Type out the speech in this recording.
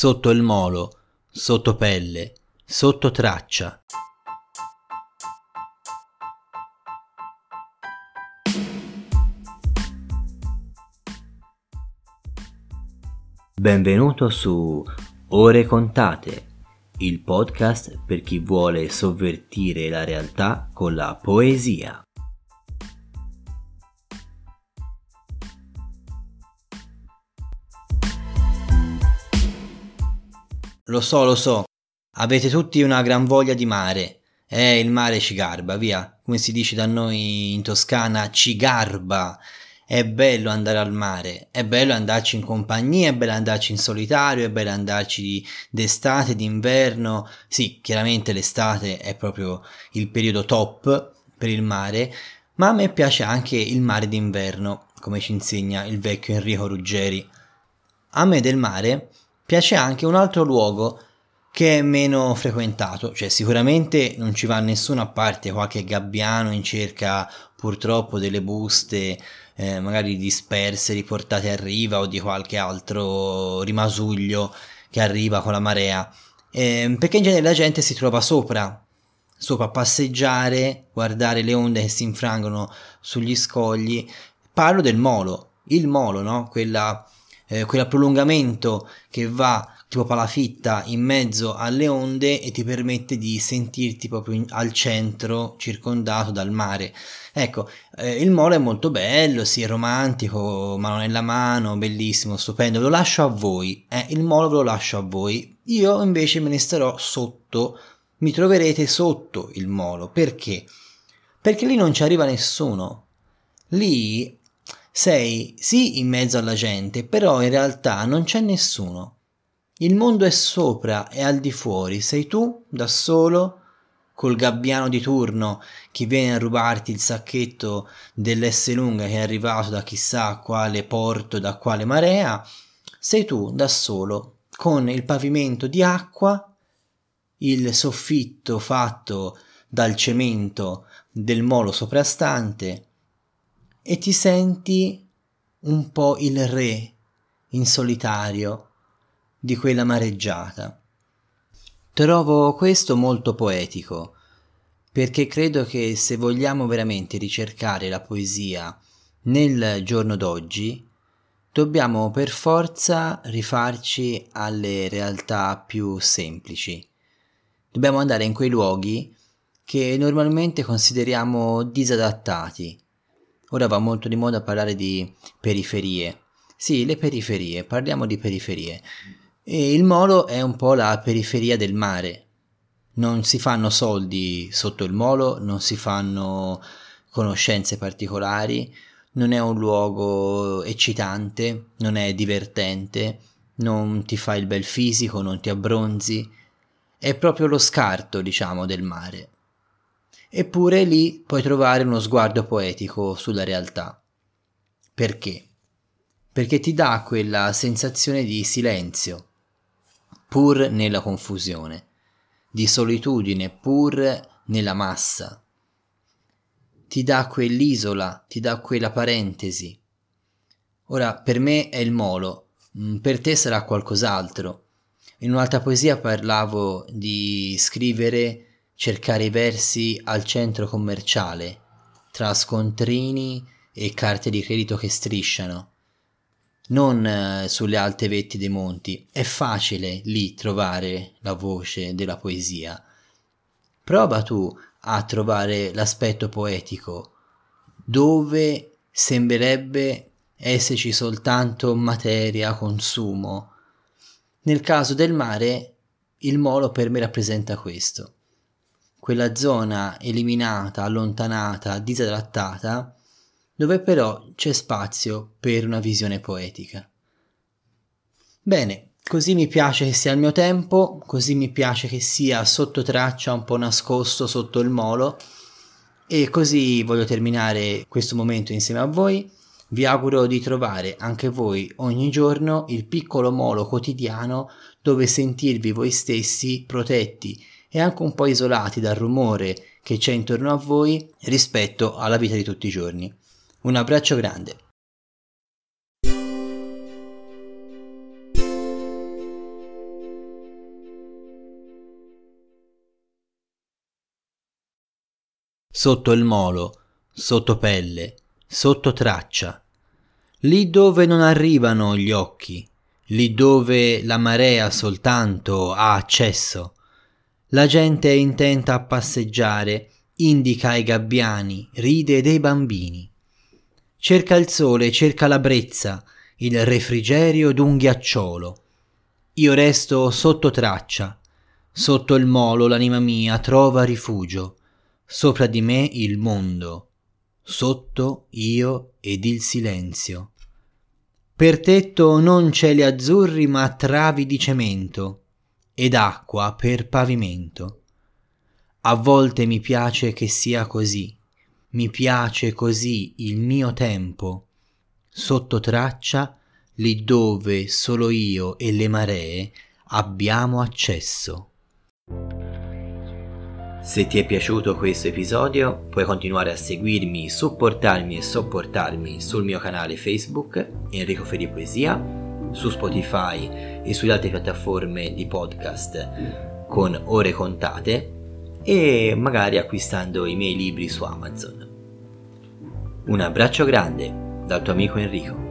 sotto il molo, sotto pelle, sotto traccia. Benvenuto su Ore contate, il podcast per chi vuole sovvertire la realtà con la poesia. Lo so, lo so, avete tutti una gran voglia di mare. Eh, il mare ci garba, via. Come si dice da noi in Toscana, ci garba. È bello andare al mare, è bello andarci in compagnia, è bello andarci in solitario, è bello andarci d'estate, d'inverno. Sì, chiaramente l'estate è proprio il periodo top per il mare, ma a me piace anche il mare d'inverno, come ci insegna il vecchio Enrico Ruggeri. A me del mare piace anche un altro luogo che è meno frequentato, cioè sicuramente non ci va nessuno a parte qualche gabbiano in cerca purtroppo delle buste eh, magari disperse, riportate a riva o di qualche altro rimasuglio che arriva con la marea, eh, perché in genere la gente si trova sopra, sopra a passeggiare, guardare le onde che si infrangono sugli scogli. Parlo del molo, il molo, no? Quella, eh, quel prolungamento che va tipo palafitta in mezzo alle onde e ti permette di sentirti proprio in, al centro circondato dal mare. Ecco, eh, il molo è molto bello, sì, è romantico, mano nella mano, bellissimo, stupendo, lo lascio a voi, eh, il molo ve lo lascio a voi. Io invece me ne starò sotto, mi troverete sotto il molo, perché? Perché lì non ci arriva nessuno. Lì sei sì in mezzo alla gente, però in realtà non c'è nessuno. Il mondo è sopra e al di fuori, sei tu da solo col gabbiano di turno che viene a rubarti il sacchetto dell'S lunga che è arrivato da chissà quale porto, da quale marea, sei tu da solo con il pavimento di acqua, il soffitto fatto dal cemento del molo soprastante e ti senti un po' il re in solitario di quella mareggiata. Trovo questo molto poetico, perché credo che se vogliamo veramente ricercare la poesia nel giorno d'oggi, dobbiamo per forza rifarci alle realtà più semplici. Dobbiamo andare in quei luoghi che normalmente consideriamo disadattati. Ora va molto di moda parlare di periferie. Sì, le periferie, parliamo di periferie. E il molo è un po' la periferia del mare. Non si fanno soldi sotto il molo, non si fanno conoscenze particolari, non è un luogo eccitante, non è divertente, non ti fa il bel fisico, non ti abbronzi, è proprio lo scarto, diciamo, del mare. Eppure lì puoi trovare uno sguardo poetico sulla realtà. Perché? Perché ti dà quella sensazione di silenzio, pur nella confusione, di solitudine pur nella massa. Ti dà quell'isola, ti dà quella parentesi. Ora, per me è il molo, mm, per te sarà qualcos'altro. In un'altra poesia parlavo di scrivere, cercare i versi al centro commerciale, tra scontrini e carte di credito che strisciano non eh, sulle alte vetti dei monti. È facile lì trovare la voce della poesia. Prova tu a trovare l'aspetto poetico dove sembrerebbe esserci soltanto materia, consumo. Nel caso del mare, il molo per me rappresenta questo. Quella zona eliminata, allontanata, disadattata, dove però c'è spazio per una visione poetica. Bene, così mi piace che sia il mio tempo, così mi piace che sia sotto traccia, un po' nascosto sotto il molo e così voglio terminare questo momento insieme a voi. Vi auguro di trovare anche voi ogni giorno il piccolo molo quotidiano dove sentirvi voi stessi protetti e anche un po' isolati dal rumore che c'è intorno a voi rispetto alla vita di tutti i giorni. Un abbraccio grande. Sotto il molo, sotto pelle, sotto traccia. Lì dove non arrivano gli occhi, lì dove la marea soltanto ha accesso la gente è intenta a passeggiare, indica i gabbiani, ride dei bambini. Cerca il sole, cerca la brezza, il refrigerio d'un ghiacciolo. Io resto sotto traccia, sotto il molo l'anima mia trova rifugio, sopra di me il mondo, sotto io ed il silenzio. Per tetto non cieli azzurri ma travi di cemento ed acqua per pavimento. A volte mi piace che sia così, mi piace così il mio tempo, sotto traccia, lì dove solo io e le maree abbiamo accesso. Se ti è piaciuto questo episodio puoi continuare a seguirmi, supportarmi e sopportarmi sul mio canale Facebook Enrico Feri Poesia, su Spotify e sulle altre piattaforme di podcast con ore contate e magari acquistando i miei libri su Amazon. Un abbraccio grande dal tuo amico Enrico.